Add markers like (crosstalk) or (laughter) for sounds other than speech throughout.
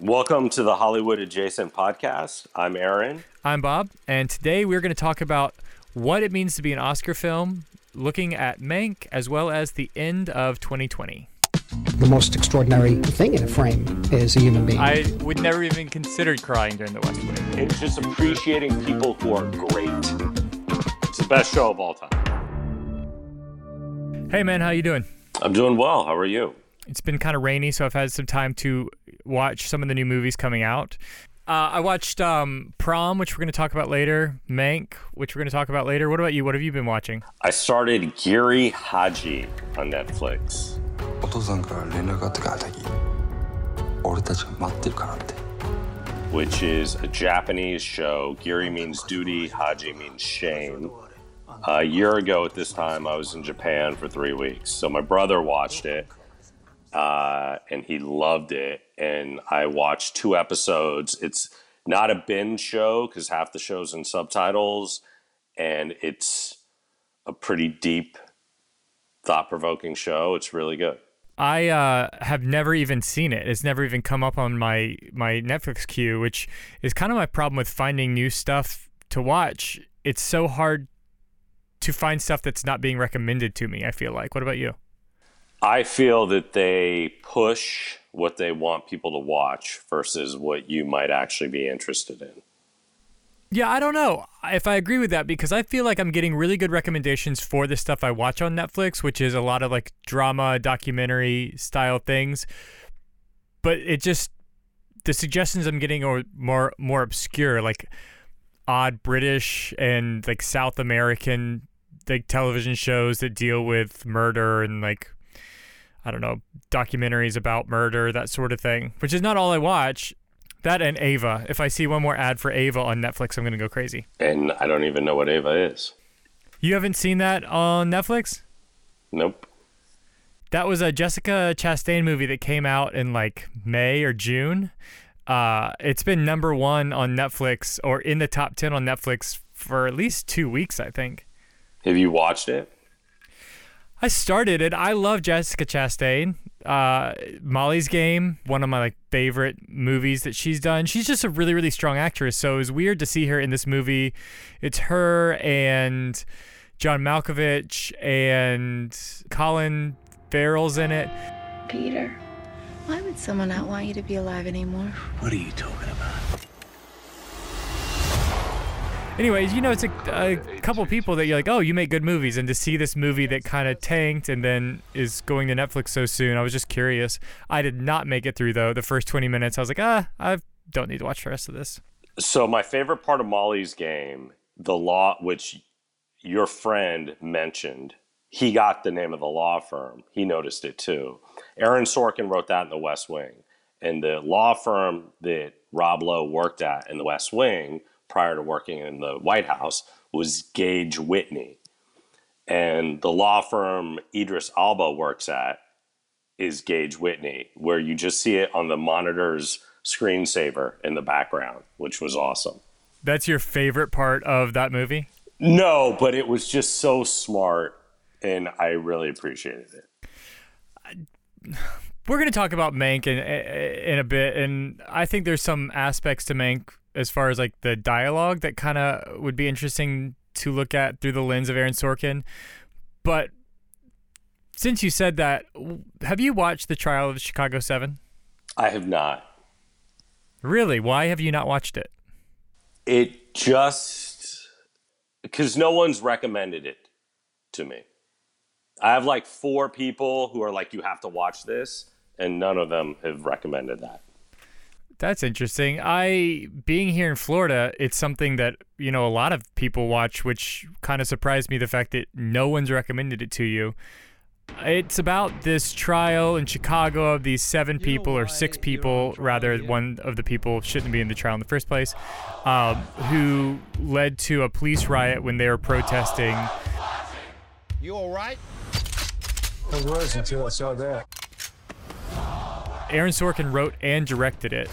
Welcome to the Hollywood Adjacent Podcast. I'm Aaron. I'm Bob, and today we're going to talk about what it means to be an Oscar film, looking at Mank as well as the end of 2020. The most extraordinary thing in a frame is a human being. I would never even consider crying during the West Wing. It's just appreciating people who are great. It's the best show of all time. Hey man, how you doing? I'm doing well. How are you? It's been kind of rainy, so I've had some time to watch some of the new movies coming out. Uh, I watched um, Prom, which we're going to talk about later. Mank, which we're going to talk about later. What about you? What have you been watching? I started Giri Haji on Netflix. お父さんから連絡があってからだき俺たちが待ってるからって which is a Japanese show. Giri means duty, Haji means shame. a year ago at this time, I was in Japan for three weeks. So my brother watched it uh, and he loved it. And I watched two episodes. It's not a binge show because half the show's in subtitles and it's a pretty deep, thought provoking show. It's really good. I uh, have never even seen it. It's never even come up on my my Netflix queue, which is kind of my problem with finding new stuff to watch. It's so hard to find stuff that's not being recommended to me. I feel like. What about you? I feel that they push what they want people to watch versus what you might actually be interested in. Yeah, I don't know if I agree with that because I feel like I'm getting really good recommendations for the stuff I watch on Netflix, which is a lot of like drama, documentary style things. But it just the suggestions I'm getting are more more obscure, like odd British and like South American like television shows that deal with murder and like I don't know, documentaries about murder, that sort of thing, which is not all I watch. That and Ava. If I see one more ad for Ava on Netflix, I'm going to go crazy. And I don't even know what Ava is. You haven't seen that on Netflix? Nope. That was a Jessica Chastain movie that came out in like May or June. Uh, it's been number one on Netflix or in the top 10 on Netflix for at least two weeks, I think. Have you watched it? I started it. I love Jessica Chastain. Uh, Molly's Game, one of my like favorite movies that she's done. She's just a really, really strong actress. So it was weird to see her in this movie. It's her and John Malkovich and Colin Farrell's in it. Peter, why would someone not want you to be alive anymore? What are you talking about? Anyways, you know, it's a, a couple people that you're like, oh, you make good movies. And to see this movie that kind of tanked and then is going to Netflix so soon, I was just curious. I did not make it through, though. The first 20 minutes, I was like, ah, I don't need to watch the rest of this. So, my favorite part of Molly's game, the law, which your friend mentioned, he got the name of the law firm. He noticed it too. Aaron Sorkin wrote that in The West Wing. And the law firm that Rob Lowe worked at in The West Wing prior to working in the White House was Gage Whitney. And the law firm Idris Elba works at is Gage Whitney, where you just see it on the monitor's screensaver in the background, which was awesome. That's your favorite part of that movie? No, but it was just so smart and I really appreciated it. We're going to talk about Mank in, in a bit, and I think there's some aspects to Mank as far as like the dialogue that kind of would be interesting to look at through the lens of Aaron Sorkin. But since you said that, have you watched the trial of Chicago 7? I have not. Really? Why have you not watched it? It just because no one's recommended it to me. I have like four people who are like, you have to watch this, and none of them have recommended that. That's interesting. I being here in Florida, it's something that, you know, a lot of people watch, which kind of surprised me the fact that no one's recommended it to you. It's about this trial in Chicago of these seven people or six people, rather, one of the people shouldn't be in the trial in the first place, um, who led to a police riot when they were protesting. You all right? I was until I saw that. Aaron Sorkin wrote and directed it.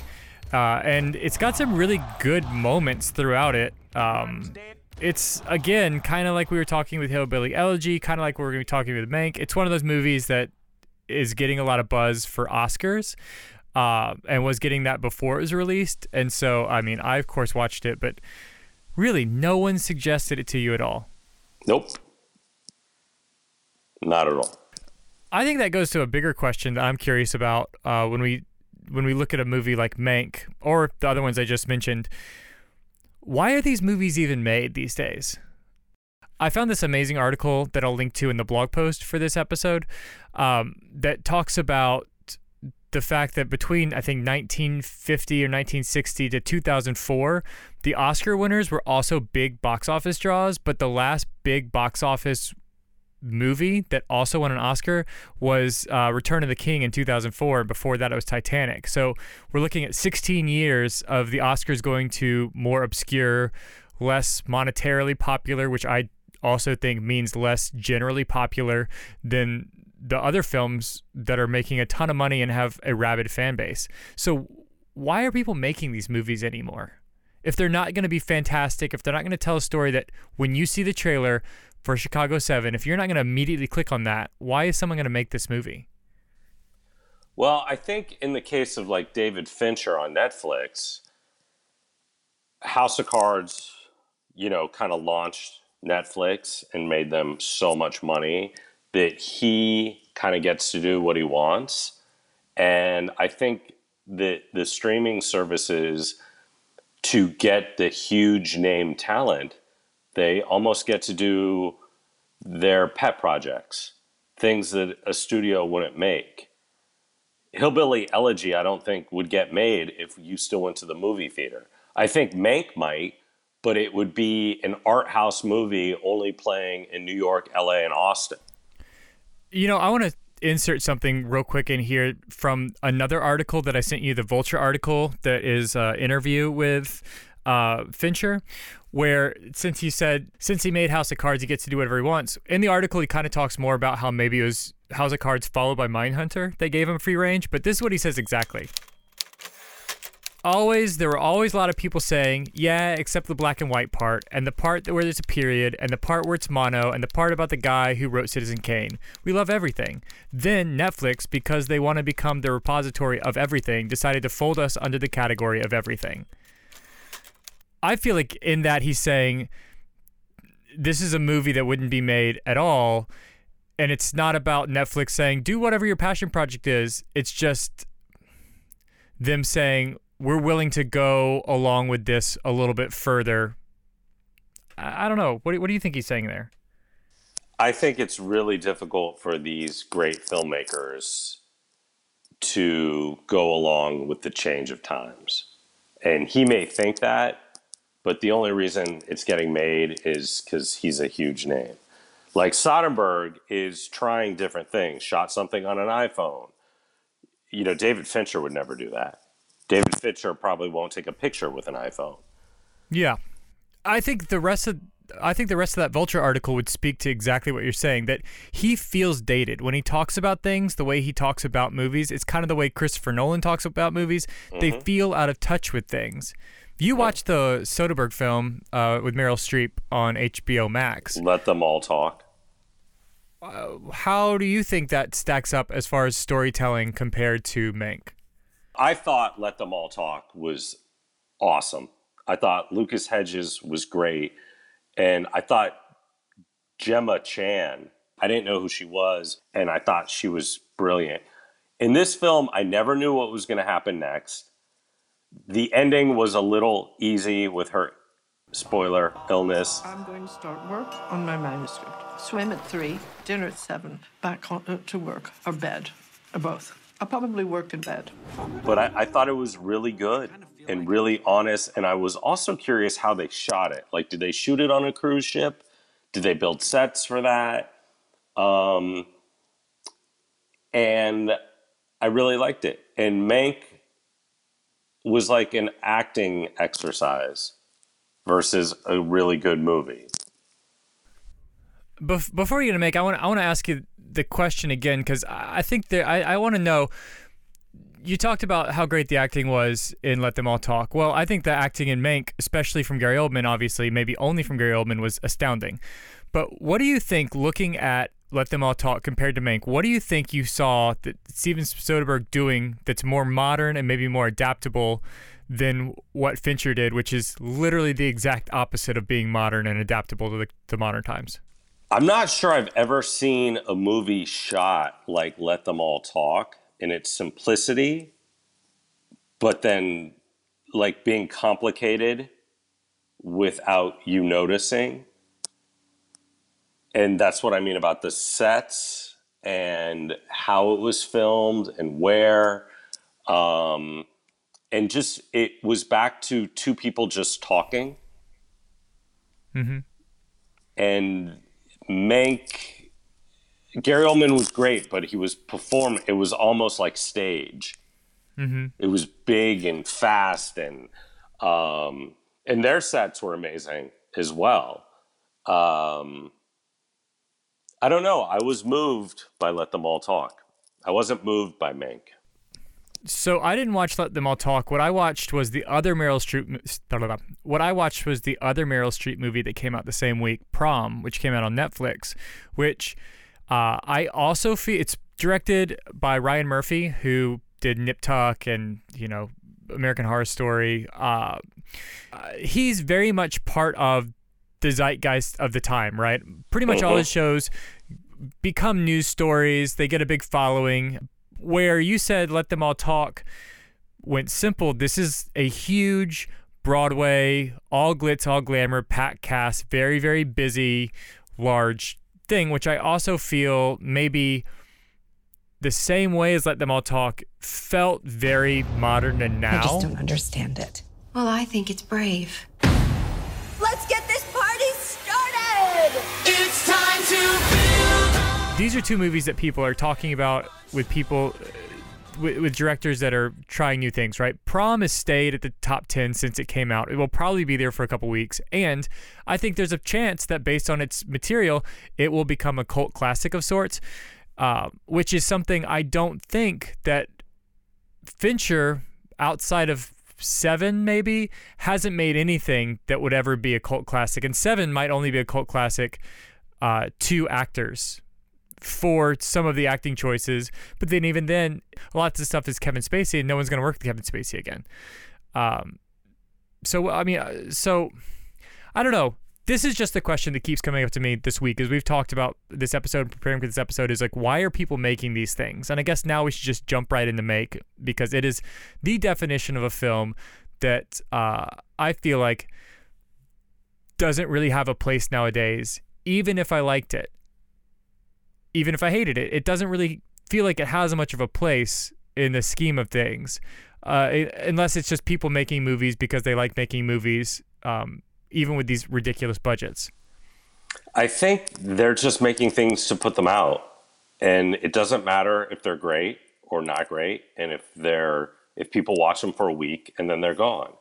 Uh, and it's got some really good moments throughout it. Um, it's again kind of like we were talking with Hillbilly Elegy, kind of like we are going to be talking with Mank. It's one of those movies that is getting a lot of buzz for Oscars. uh, and was getting that before it was released. And so, I mean, I of course watched it, but really, no one suggested it to you at all. Nope. Not at all. I think that goes to a bigger question that I'm curious about uh, when we when we look at a movie like Mank or the other ones I just mentioned. Why are these movies even made these days? I found this amazing article that I'll link to in the blog post for this episode um, that talks about the fact that between I think 1950 or 1960 to 2004, the Oscar winners were also big box office draws, but the last big box office movie that also won an Oscar was uh, Return of the King in 2004. Before that, it was Titanic. So we're looking at 16 years of the Oscars going to more obscure, less monetarily popular, which I also think means less generally popular than the other films that are making a ton of money and have a rabid fan base. So why are people making these movies anymore? If they're not going to be fantastic, if they're not going to tell a story that when you see the trailer for Chicago 7, if you're not going to immediately click on that, why is someone going to make this movie? Well, I think in the case of like David Fincher on Netflix, House of Cards, you know, kind of launched Netflix and made them so much money that he kind of gets to do what he wants. And I think that the streaming services, to get the huge name talent, they almost get to do their pet projects, things that a studio wouldn't make. Hillbilly Elegy, I don't think would get made if you still went to the movie theater. I think Mank might, but it would be an art house movie only playing in New York, LA, and Austin. You know, I want to insert something real quick in here from another article that I sent you, the Vulture article that is an interview with uh, Fincher, where since he said since he made House of Cards, he gets to do whatever he wants. In the article, he kind of talks more about how maybe it was House of Cards followed by Mindhunter. that gave him free range, but this is what he says exactly always there were always a lot of people saying, yeah, except the black and white part, and the part where there's a period, and the part where it's mono, and the part about the guy who wrote Citizen Kane. We love everything. Then Netflix, because they want to become the repository of everything, decided to fold us under the category of everything. I feel like in that he's saying this is a movie that wouldn't be made at all. And it's not about Netflix saying, do whatever your passion project is. It's just them saying, we're willing to go along with this a little bit further. I, I don't know. What, what do you think he's saying there? I think it's really difficult for these great filmmakers to go along with the change of times. And he may think that, but the only reason it's getting made is because he's a huge name. Like Soderbergh is trying different things, shot something on an iPhone. You know, David Fincher would never do that. David Fincher probably won't take a picture with an iPhone. Yeah. I think the rest of I think the rest of that Vulture article would speak to exactly what you're saying that he feels dated when he talks about things, the way he talks about movies. It's kind of the way Christopher Nolan talks about movies. Mm-hmm. They feel out of touch with things. You watched the Soderbergh film uh, with Meryl Streep on HBO Max. Let them all talk. Uh, how do you think that stacks up as far as storytelling compared to Mank? I thought Let Them All Talk was awesome. I thought Lucas Hedges was great. And I thought Gemma Chan, I didn't know who she was, and I thought she was brilliant. In this film, I never knew what was going to happen next. The ending was a little easy with her spoiler illness. I'm going to start work on my manuscript. Swim at three, dinner at seven, back on, uh, to work or bed, or both. I'll probably work in bed. But I, I thought it was really good and really honest. And I was also curious how they shot it. Like, did they shoot it on a cruise ship? Did they build sets for that? Um, and I really liked it. And Mank was like an acting exercise versus a really good movie. Bef- before you to make, I want I want to ask you the question again because I think that I, I want to know. You talked about how great the acting was in Let Them All Talk. Well, I think the acting in Mank, especially from Gary Oldman, obviously, maybe only from Gary Oldman, was astounding. But what do you think, looking at Let Them All Talk compared to Mank. What do you think you saw that Steven Soderbergh doing that's more modern and maybe more adaptable than what Fincher did, which is literally the exact opposite of being modern and adaptable to the to modern times? I'm not sure I've ever seen a movie shot like Let Them All Talk in its simplicity, but then like being complicated without you noticing. And that's what I mean about the sets and how it was filmed and where. Um, and just, it was back to two people just talking. Mm-hmm. And Mank, Gary Oldman was great, but he was perform. It was almost like stage. Mm-hmm. It was big and fast, and um, and their sets were amazing as well. Um, I don't know. I was moved by Let Them All Talk. I wasn't moved by Mank. So I didn't watch Let Them All Talk. What I watched was the other Meryl Streep. What I watched was the other Meryl Streep movie that came out the same week, Prom, which came out on Netflix. Which uh, I also feel it's directed by Ryan Murphy, who did Nip Tuck and you know American Horror Story. Uh, uh, he's very much part of the zeitgeist of the time, right? Pretty much all mm-hmm. his shows become news stories. They get a big following. Where you said let them all talk went simple. This is a huge Broadway, all glitz, all glamour, packed cast, very, very busy, large thing, which I also feel maybe the same way as Let Them All Talk felt very modern and now. I just don't understand it. Well, I think it's brave. Let's get These are two movies that people are talking about with people. Uh, with, with, directors that are trying new things, right? Prom has stayed at the top 10 since it came out. It will probably be there for a couple weeks. And I think there's a chance that based on its material, it will become a cult classic of sorts, uh, which is something I don't think that Fincher, outside of Seven, maybe, hasn't made anything that would ever be a cult classic. And Seven might only be a cult classic uh, to actors for some of the acting choices. But then even then, lots of stuff is Kevin Spacey, and no one's going to work with Kevin Spacey again. Um, so I mean, uh, so I don't know. This is just the question that keeps coming up to me this week as we've talked about this episode, and preparing for this episode, is like, why are people making these things? And I guess now we should just jump right into Mank because it is the definition of a film that uh, I feel like doesn't really have a place nowadays, even if I liked it even if I hated it, it doesn't really feel like it has much of a place in the scheme of things, uh, it, unless it's just people making movies because they like making movies, um, even with these ridiculous budgets. I think they're just making things to put them out, and it doesn't matter if they're great or not great, and if they're if people watch them for a week and then they're gone.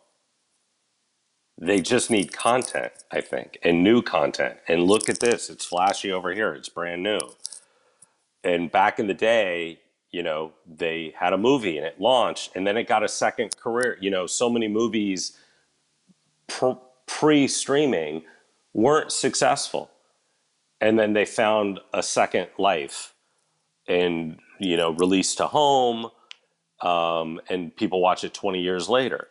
They just need content, I think, and new content. And look at this; it's flashy over here. It's brand new and back in the day, you know, they had a movie and it launched and then it got a second career. You know, so many movies pre streaming weren't successful. And then they found a second life and, you know, released to home. Um, and people watch it 20 years later.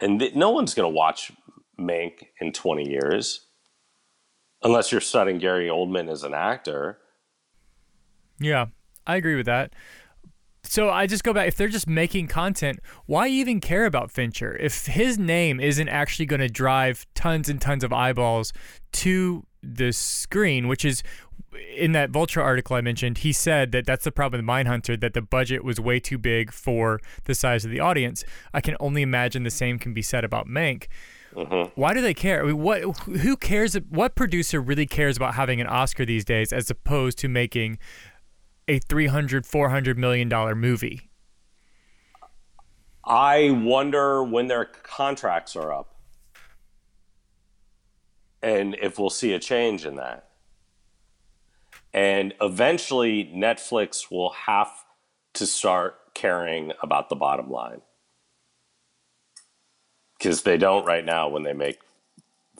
And th- no one's going to watch Mank in 20 years unless you're studying Gary Oldman as an actor. Yeah, I agree with that. So I just go back. If they're just making content, why even care about Fincher? If his name isn't actually going to drive tons and tons of eyeballs to the screen, which is in that Vulture article I mentioned, he said that that's the problem with Mindhunter, that the budget was way too big for the size of the audience. I can only imagine the same can be said about Mank. Mm-hmm. Why do they care? I mean, what? Who cares? What producer really cares about having an Oscar these days, as opposed to making a 300 400 million dollar movie i wonder when their contracts are up and if we'll see a change in that and eventually netflix will have to start caring about the bottom line because they don't right now when they make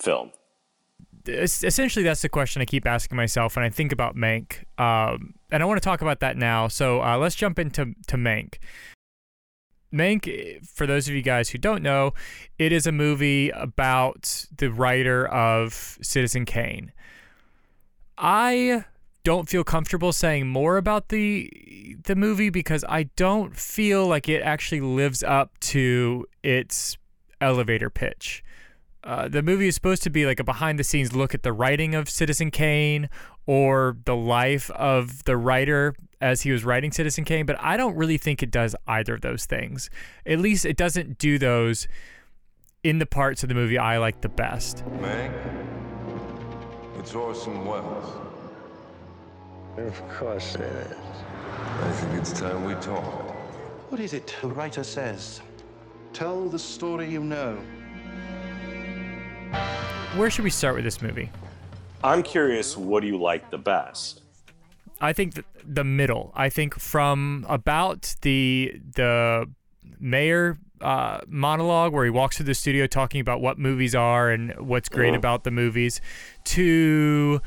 film essentially that's the question I keep asking myself when I think about Mank, um, and I want to talk about that now. So uh, let's jump into to Mank. Mank, for those of you guys who don't know, it is a movie about the writer of Citizen Kane. I don't feel comfortable saying more about the the movie because I don't feel like it actually lives up to its elevator pitch. Uh, the movie is supposed to be like a behind the scenes look at the writing of Citizen Kane or the life of the writer as he was writing Citizen Kane, but I don't really think it does either of those things. At least it doesn't do those in the parts of the movie I like the best. Mank, it's Orson Welles. Of course it is. I think it's time we talk. What is it the writer says? Tell the story you know. Where should we start with this movie? I'm curious, what do you like the best? I think th- the middle. I think from about the the Mayer uh, monologue where he walks through the studio talking about what movies are and what's great Mhm. about the movies, to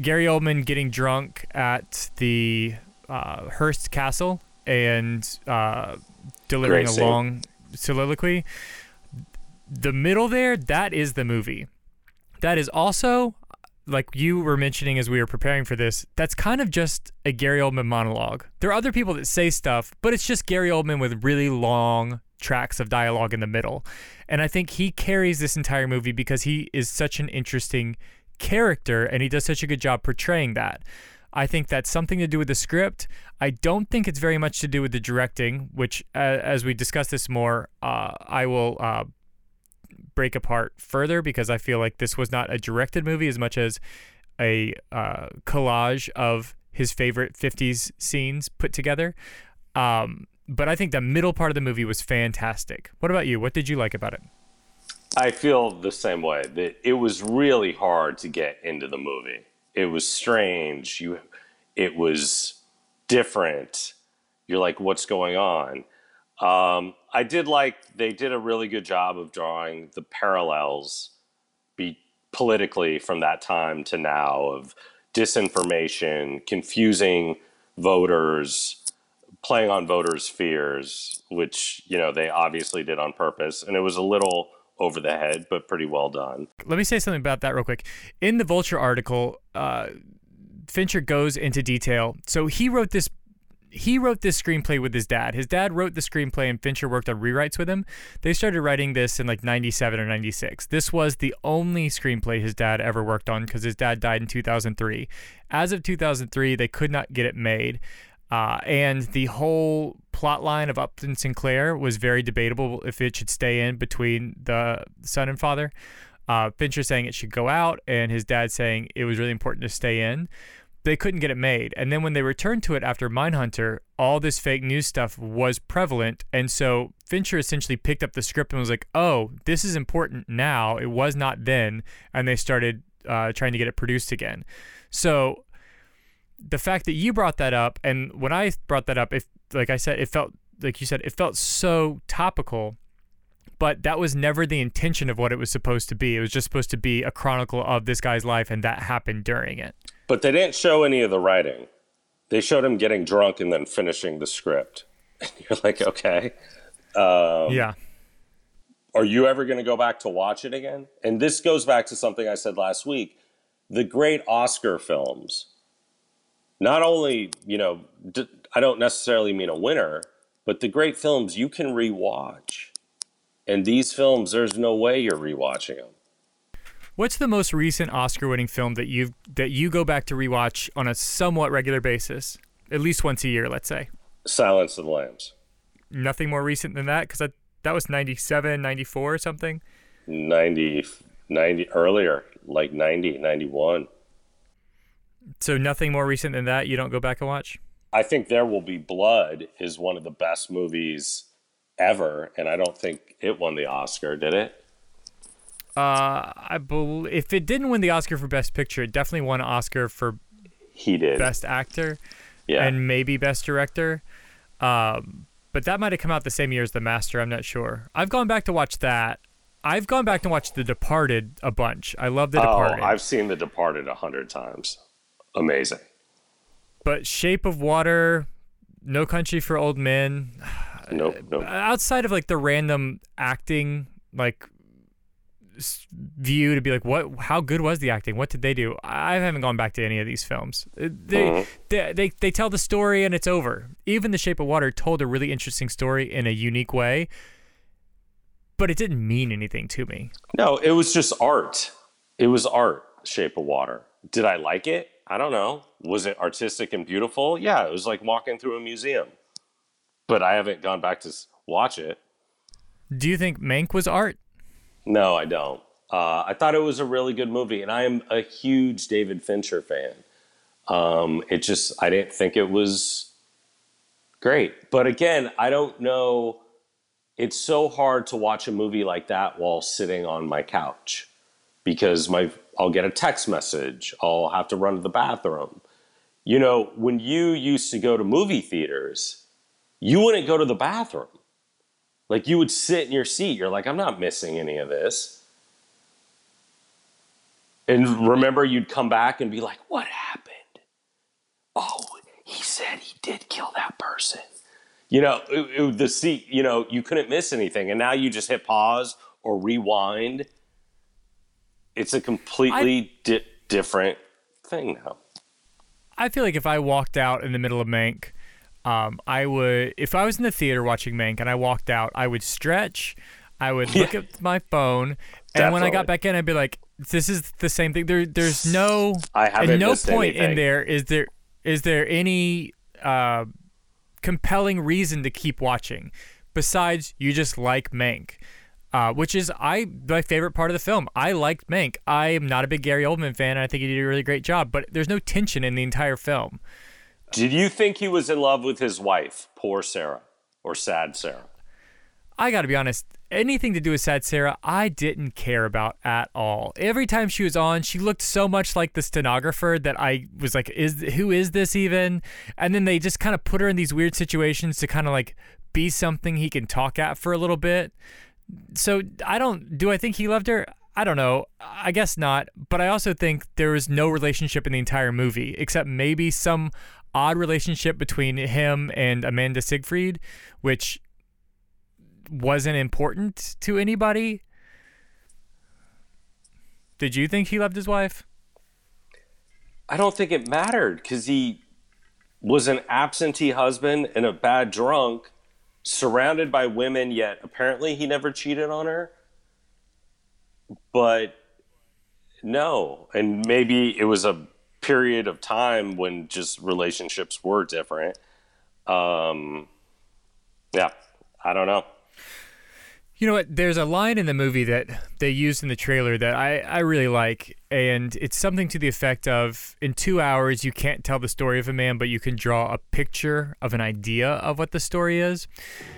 Gary Oldman getting drunk at the uh, Hearst Castle and uh, delivering Great a scene. long soliloquy. The middle there, that is the movie. That is also, like you were mentioning as we were preparing for this, that's kind of just a Gary Oldman monologue. There are other people that say stuff, but it's just Gary Oldman with really long tracks of dialogue in the middle. And I think he carries this entire movie because he is such an interesting character and he does such a good job portraying that. I think that's something to do with the script. I don't think it's very much to do with the directing, which, uh, as we discuss this more, uh, I will uh, break apart further because I feel like this was not a directed movie as much as a uh, collage of his favorite 50s scenes put together. Um, but I think the middle part of the movie was fantastic. What about you? What did you like about it? I feel the same way. That it was really hard to get into the movie. It was strange. You, it was different. You're like, what's going on? Um, I did like they did a really good job of drawing the parallels, be politically from that time to now of disinformation, confusing voters, playing on voters' fears, which you know they obviously did on purpose, and it was a little over the head, but pretty well done. Let me say something about that real quick. In the Vulture article, uh, Fincher goes into detail. So he wrote this. He wrote this screenplay with his dad. His dad wrote the screenplay, and Fincher worked on rewrites with him. They started writing this in like '97 or '96. This was the only screenplay his dad ever worked on because his dad died in 2003. As of 2003, they could not get it made. Uh, and the whole plot line of Upton Sinclair was very debatable if it should stay in between the son and father. Uh, Fincher saying it should go out, and his dad saying it was really important to stay in. They couldn't get it made. And then when they returned to it after Mindhunter, all this fake news stuff was prevalent. And so Fincher essentially picked up the script and was like, oh, this is important now. It was not then. And they started uh, trying to get it produced again. So the fact that you brought that up and when I brought that up, if like I said, it felt like you said, it felt so topical, but that was never the intention of what it was supposed to be. It was just supposed to be a chronicle of this guy's life, and that happened during it. But they didn't show any of the writing. They showed him getting drunk and then finishing the script. (laughs) You're like, okay. Um, yeah. Are you ever going to go back to watch it again? And this goes back to something I said last week. The great Oscar films, not only, you know, d- I don't necessarily mean a winner, but the great films you can rewatch. And these films, there's no way you're rewatching them. What's the most recent Oscar-winning film that you that you go back to rewatch on a somewhat regular basis, at least once a year, let's say? Silence of the Lambs. Nothing more recent than that, because that that was 97, 94 or something. 90, 90 earlier, like 90, 91. So nothing more recent than that. You don't go back and watch. I think There Will Be Blood is one of the best movies ever, and I don't think it won the Oscar, did it? Uh, I believe if it didn't win the Oscar for Best Picture, it definitely won Oscar for he did Best Actor, yeah, and maybe Best Director. Um, but that might have come out the same year as The Master. I'm not sure. I've gone back to watch that. I've gone back to watch The Departed a bunch. I love The oh, Departed. I've seen The Departed a hundred times. Amazing. But Shape of Water, No Country for Old Men, (sighs) Nope, nope. outside of like the random acting, like view to be like, what? How good was the acting? What did they do? I haven't gone back to any of these films. Uh, They, Mhm. they, they, they tell the story and it's over. Even The Shape of Water told a really interesting story in a unique way, but it didn't mean anything to me. No, it was just art. It was art, Shape of Water. Did I like it? I don't know. Was it artistic and beautiful? Yeah, it was like walking through a museum. But I haven't gone back to watch it. Do you think Mank was art? No, I don't. Uh, I thought it was a really good movie, and I am a huge David Fincher fan. Um, it just, I didn't think it was great. But again, I don't know. It's so hard to watch a movie like that while sitting on my couch because my I'll get a text message. I'll have to run to the bathroom. You know, when you used to go to movie theaters, you wouldn't go to the bathroom. Like you would sit in your seat. You're like, I'm not missing any of this. And remember, you'd come back and be like, What happened? Oh, he said he did kill that person. You know, it, it- the seat, you know, you couldn't miss anything. And now you just hit pause or rewind. It's a completely di- different thing now. I feel like if I walked out in the middle of Mank, um, I would. If I was in the theater watching Mank and I walked out, I would stretch. I would look at my phone, and when I got back in, I'd be like, "This is the same thing." There, there's no. I haven't At no point in there is there is there any uh, compelling reason to keep watching, besides you just like Mank. Uh, which is I my favorite part of the film. I liked Mank. I am not a big Gary Oldman fan, and I think he did a really great job. But there's no tension in the entire film. Did you think he was in love with his wife, poor Sarah, or sad Sarah? I got to be honest, anything to do with Sad Sarah, I didn't care about at all. Every time she was on, she looked so much like the stenographer that I was like, "Is who is this even?" And then they just kind of put her in these weird situations to kind of like be something he can talk at for a little bit. So I don't. Do I think he loved her? I don't know. I guess not. But I also think there was no relationship in the entire movie except maybe some odd relationship between him and Amanda Seyfried, which wasn't important to anybody. Did you think he loved his wife? I don't think it mattered because he was an absentee husband and a bad drunk, surrounded by women, yet apparently he never cheated on her. But no, and maybe it was a period of time when just relationships were different. Um, yeah, I don't know. You know what? There's a line in the movie that they used in the trailer that I, I really like, and it's something to the effect of In two hours, you can't tell the story of a man, but you can draw a picture of an idea of what the story is.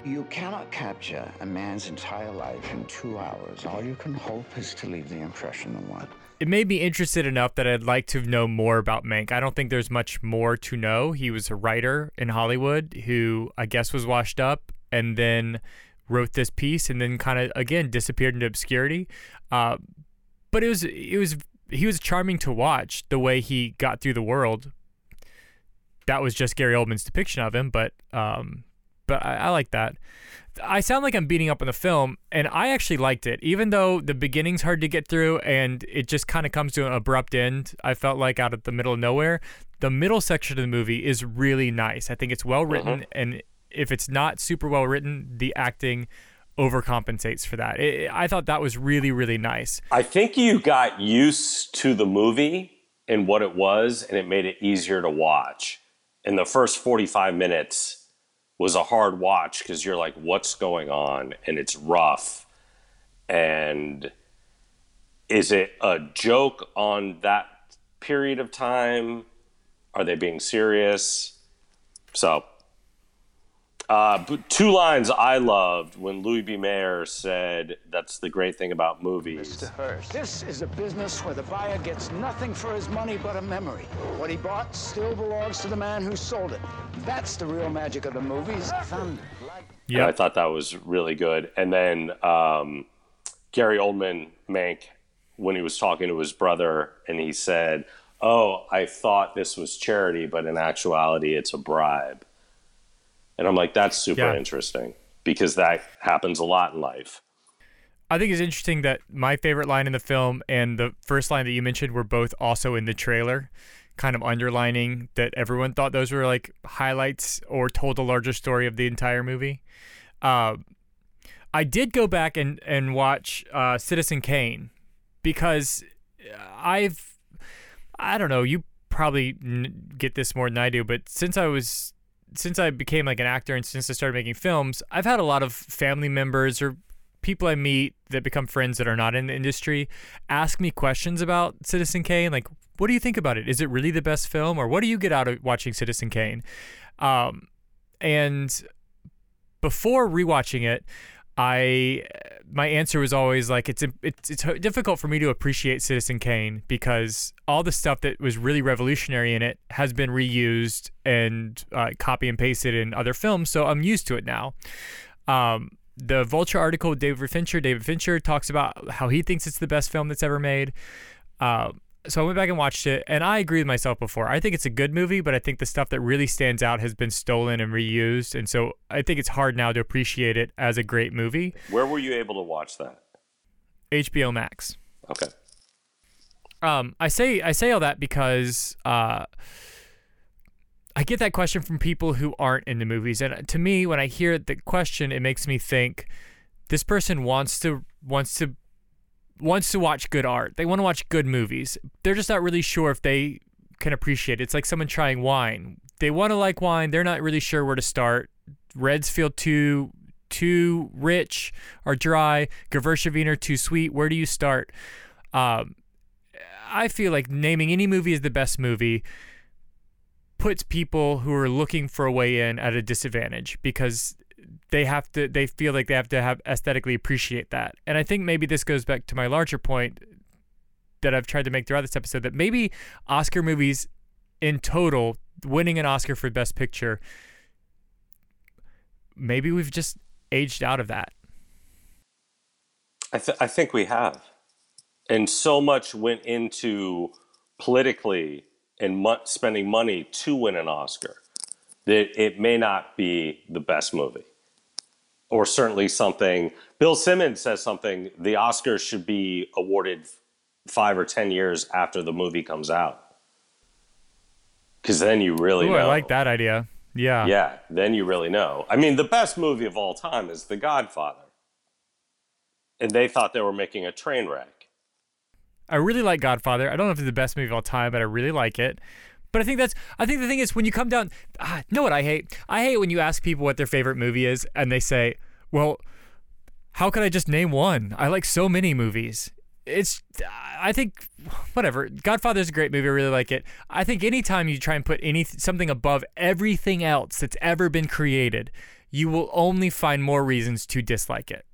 You cannot capture a man's entire life in two hours. All you can hope is to leave the impression of one. It made me interested enough that I'd like to know more about Mank. I don't think there's much more to know. He was a writer in Hollywood who I guess was washed up and then wrote this piece and then kind of again disappeared into obscurity. Uh, but it was it was he was charming to watch the way he got through the world. That was just Gary Oldman's depiction of him, but um, but I, I like that. I sound like I'm beating up on the film, and I actually liked it, even though the beginning's hard to get through and it just kind of comes to an abrupt end. I felt like out of the middle of nowhere. The middle section of the movie is really nice. I think it's well written, and if it's not super well written, the acting overcompensates for that. It, I thought that was really, really nice. I think you got used to the movie and what it was, and it made it easier to watch. And the first 45 minutes was a hard watch because you're like, what's going on? And it's rough. And is it a joke on that period of time? Are they being serious? So, uh, but two lines I loved when Louis B. Mayer said, That's the great thing about movies. This is a business where the buyer gets nothing for his money but a memory. What he bought still belongs to the man who sold it. That's the real magic of the movies. Thunder. And I thought that was really good. And then um, Gary Oldman Mank when he was talking to his brother, and he said, "Oh, I thought this was charity, but in actuality, it's a bribe." And I'm like, "That's super Yeah. interesting because that happens a lot in life." I think it's interesting that my favorite line in the film and the first line that you mentioned were both also in the trailer, kind of underlining that everyone thought those were like highlights or told a larger story of the entire movie. Uh, I did go back and and watch uh, Citizen Kane because I've I don't know you probably n- get this more than I do, but since I was since I became like an actor and since I started making films, I've had a lot of family members or people I meet that become friends that are not in the industry ask me questions about Citizen Kane. Like, what do you think about it? Is it really the best film, or what do you get out of watching Citizen Kane? Um, and before rewatching it, I my answer was always like it's it's it's difficult for me to appreciate Citizen Kane because all the stuff that was really revolutionary in it has been reused and uh, copy and pasted in other films, so I'm used to it now. Um, the Vulture article David Fincher, David Fincher talks about how he thinks it's the best film that's ever made. Uh, so I went back and watched it, and I agree with myself before. I think it's a good movie, but I think the stuff that really stands out has been stolen and reused, and so I think it's hard now to appreciate it as a great movie. Where were you able to watch that? HBO Max. Okay. Um, I say I say all that because uh, I get that question from people who aren't into movies, and to me, when I hear the question, it makes me think this person wants to wants to wants to watch good art. They want to watch good movies. They're just not really sure if they can appreciate it. It's like someone trying wine. They want to like wine. They're not really sure where to start. Reds feel too too rich or dry. Gewürztraminer too sweet. Where do you start? Um, I feel like naming any movie as the best movie puts people who are looking for a way in at a disadvantage because they have to they feel like they have to have aesthetically appreciate that. And I think maybe this goes back to my larger point that I've tried to make throughout this episode that maybe Oscar movies in total winning an Oscar for best picture maybe we've just aged out of that. I, th- I think we have. And so much went into politically and mo- spending money to win an Oscar that it may not be the best movie. Or certainly something, Bill Simmons says something, the Oscars should be awarded five or 10 years after the movie comes out. Because then you really Ooh, know. I like that idea. Yeah. Yeah, then you really know. I mean, the best movie of all time is The Godfather. And they thought they were making a train wreck. I really like Godfather. I don't know if it's the best movie of all time, but I really like it. But I think that's I think the thing is when you come down ah, know what I hate? I hate when you ask people what their favorite movie is and they say, "Well, how could I just name one? I like so many movies." It's I think whatever. Godfather's a great movie. I really like it. I think anytime you try and put any something above everything else that's ever been created, you will only find more reasons to dislike it.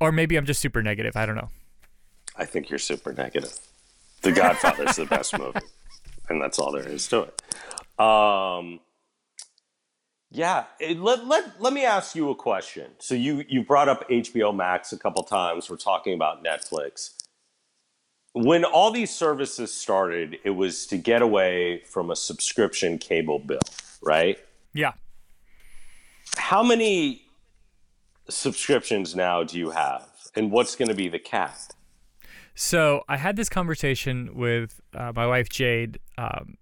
Or maybe I'm just super negative. I don't know. I think you're super negative. The Godfather is the best movie. And that's all there is to it. Um, yeah, it, let, let, let me ask you a question. So you, you brought up HBO Max a couple times. We're talking about Netflix. When all these services started, it was to get away from a subscription cable bill, right? Yeah. How many subscriptions now do you have? And what's going to be the cap? So I had this conversation with uh, my wife Jade um,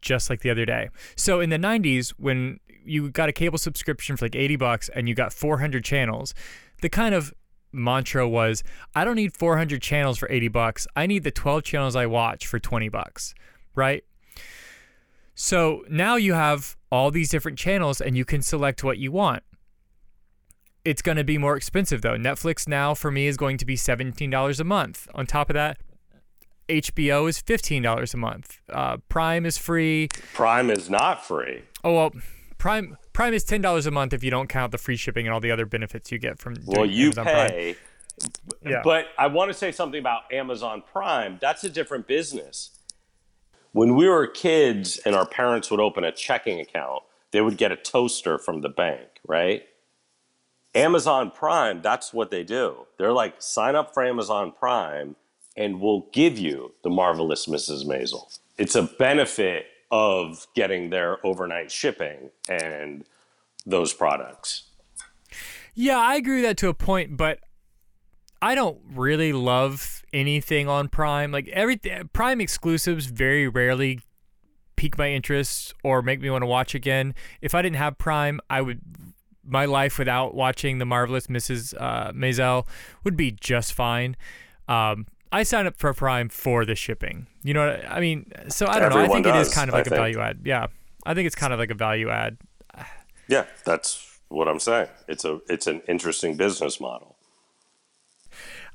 just like the other day. So in the 90s, when you got a cable subscription for like 80 bucks and you got 400 channels, the kind of mantra was, I don't need 400 channels for 80 bucks. I need the 12 channels I watch for 20 bucks, right? So now you have all these different channels and you can select what you want. It's going to be more expensive though. Netflix now for me is going to be $17 a month. On top of that, HBO is $15 a month. Uh, Prime is free. Prime is not free. Oh, well, Prime Prime is $10 a month if you don't count the free shipping and all the other benefits you get from Well, you Amazon Prime. pay. Yeah. But I want to say something about Amazon Prime. That's a different business. When we were kids and our parents would open a checking account, they would get a toaster from the bank, right? Amazon Prime, that's what they do. They're like, sign up for Amazon Prime and we'll give you the marvelous Mrs. Maisel. It's a benefit of getting their overnight shipping and those products. Yeah, I agree with that to a point, but I don't really love anything on Prime. Like every Prime exclusives very rarely pique my interest or make me want to watch again. If I didn't have Prime, I would my life without watching the marvelous Mrs. Uh, Maisel would be just fine. Um, I signed up for Prime for the shipping. You know what I mean? So I don't Everyone know. I think does, it is kind of like a think. value add. Yeah, I think it's kind of like a value add. Yeah, that's what I'm saying. It's a it's an interesting business model.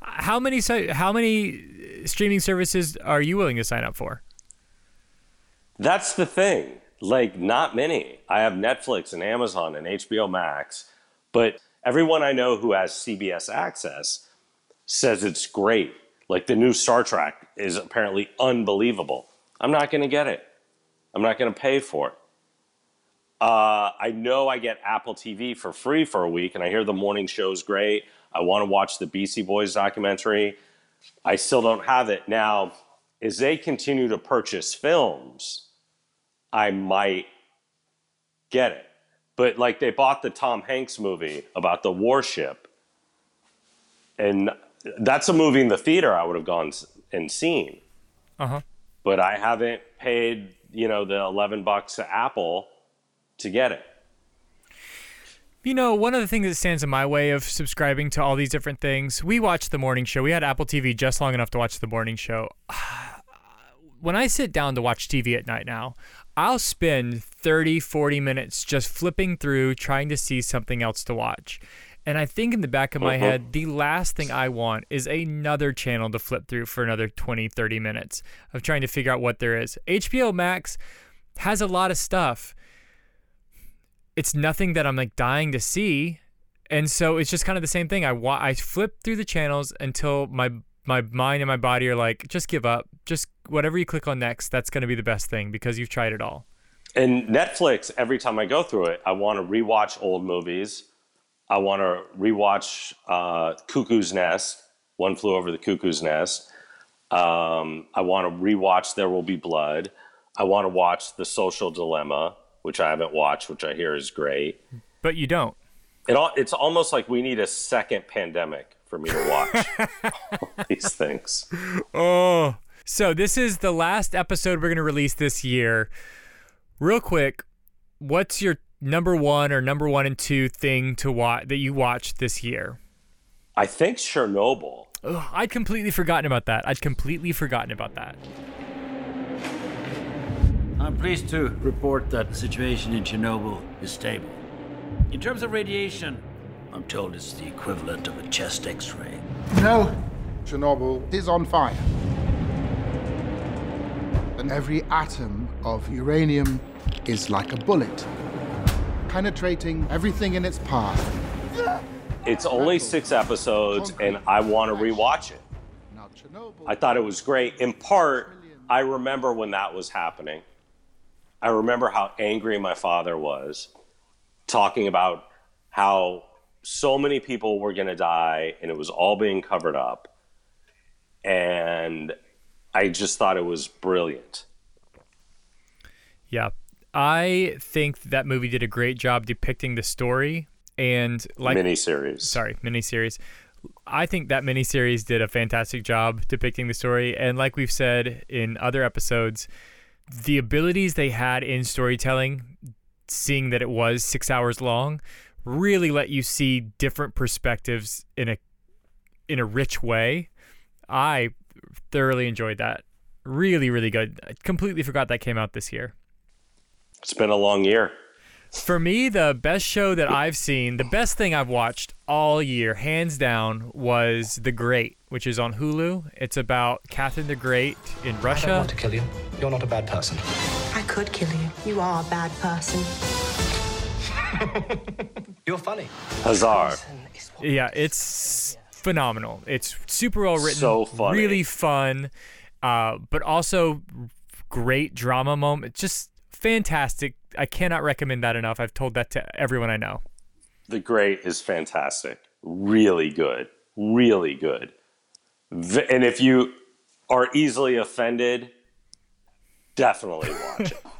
How many how many streaming services are you willing to sign up for? That's the thing. Like, not many. I have Netflix and Amazon and HBO Max, but everyone I know who has CBS Access says it's great. Like, the new Star Trek is apparently unbelievable. I'm not going to get it, I'm not going to pay for it. Uh, I know I get Apple TV for free for a week, and I hear the morning show's great. I want to watch the Beastie Boys documentary. I still don't have it. Now, as they continue to purchase films, I might get it. But like they bought the Tom Hanks movie about the warship, and that's a movie in the theater I would have gone and seen. Uh huh. But I haven't paid, you know, the 11 bucks to Apple to get it. You know, one of the things that stands in my way of subscribing to all these different things, we watched the morning show. We had Apple TV just long enough to watch the morning show. (sighs) When I sit down to watch TV at night now, I'll spend 30, 40 minutes just flipping through trying to see something else to watch. And I think in the back of my Mhm. head, the last thing I want is another channel to flip through for another 20, 30 minutes of trying to figure out what there is. HBO Max has a lot of stuff it's nothing that I'm like dying to see, and so it's just kind of the same thing. I wa- I flip through the channels until my my mind and my body are like, just give up. Just whatever you click on next, that's going to be the best thing because you've tried it all. And Netflix, every time I go through it, I want to rewatch old movies. I want to rewatch uh, Cuckoo's Nest, One Flew Over the Cuckoo's Nest. Um, I want to rewatch There Will Be Blood. I want to watch The Social Dilemma, which I haven't watched, which I hear is great. But you don't. It all, it's almost like we need a second pandemic for me to watch all (laughs) these things. Oh. So this is the last episode we're going to release this year. Real quick, what's your number one or number one and two thing to watch that you watched this year? I think Chernobyl. Ugh, I'd completely forgotten about that. I'd completely forgotten about that. I'm pleased to report that the situation in Chernobyl is stable. In terms of radiation, I'm told it's the equivalent of a chest x ray. No, Chernobyl is on fire. And every atom of uranium is like a bullet, penetrating everything in its path. It's only six episodes, and I want to rewatch it. I thought it was great. In part, I remember when that was happening. I remember how angry my father was, talking about how so many people were going to die and it was all being covered up. And I just thought it was brilliant. Yeah. I think that movie did a great job depicting the story and like Miniseries. Sorry, miniseries. I think that miniseries did a fantastic job depicting the story and like we've said in other episodes, the abilities they had in storytelling, seeing that it was 6 hours long, really let you see different perspectives in a in a rich way. I thoroughly enjoyed that. Really, really good. I completely forgot that came out this year. It's been a long year. For me, the best show that I've seen, the best thing I've watched all year, hands down, was The Great, which is on Hulu. It's about Catherine the Great in Russia. I don't want to kill you. You're not a bad person. I could kill you. You are a bad person. (laughs) You're funny. Hazar. Yeah, it's phenomenal. It's super well written, So funny. really fun, uh, but also great drama moment. Just fantastic. I cannot recommend that enough. I've told that to everyone I know. The Great is fantastic. Really good. Really good. V- and if you are easily offended, definitely watch it. (laughs)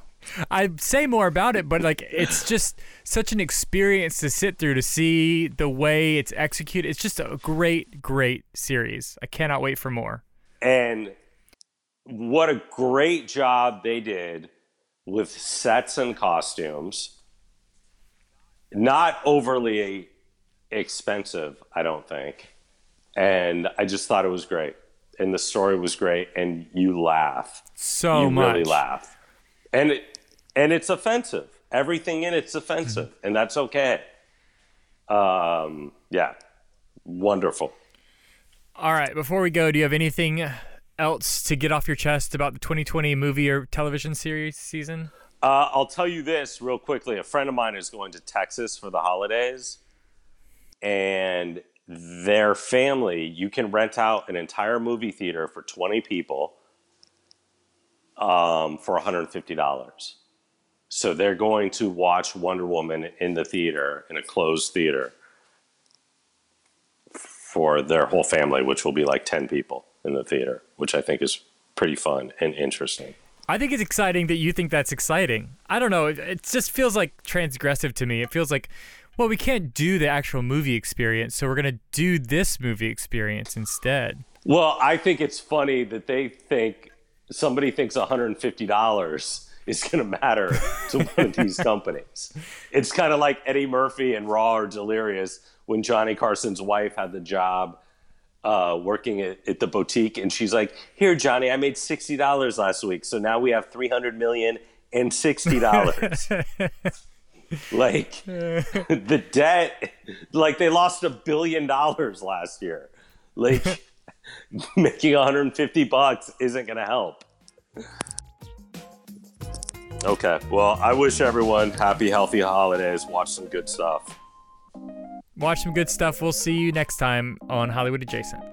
I say more about it, but like it's just such an experience to sit through to see the way it's executed. It's just a great, great series. I cannot wait for more. And what a great job they did with sets and costumes. Not overly expensive, I don't think. And I just thought it was great. And the story was great and you laugh. So you much. really laugh. And it, and it's offensive. Everything in it's offensive, and that's okay. Um, yeah, wonderful. All right, before we go, do you have anything else to get off your chest about the 2020 movie or television series season? Uh, I'll tell you this real quickly. A friend of mine is going to Texas for the holidays, and their family, you can rent out an entire movie theater for 20 people um, for $150. So they're going to watch Wonder Woman in the theater, in a closed theater, for their whole family, which will be like 10 people in the theater, which I think is pretty fun and interesting. I think it's exciting that you think that's exciting. I don't know. It, it just feels like transgressive to me. It feels like, well, we can't do the actual movie experience, so we're going to do this movie experience instead. Well, I think it's funny that they think somebody thinks $150 (laughs) is going to matter to one of these companies. It's kind of like Eddie Murphy and Raw or Delirious when Johnny Carson's wife had the job uh, working at, at, the boutique, and she's like, "Here, Johnny, I made sixty dollars last week, so now we have three hundred million and sixty dollars." (laughs) like (laughs) the debt, like they lost a billion dollars last year. Like making 150 bucks isn't going to help. Okay. Well, I wish everyone happy, healthy holidays. Watch some good stuff. Watch some good stuff. We'll see you next time on Hollywood Adjacent.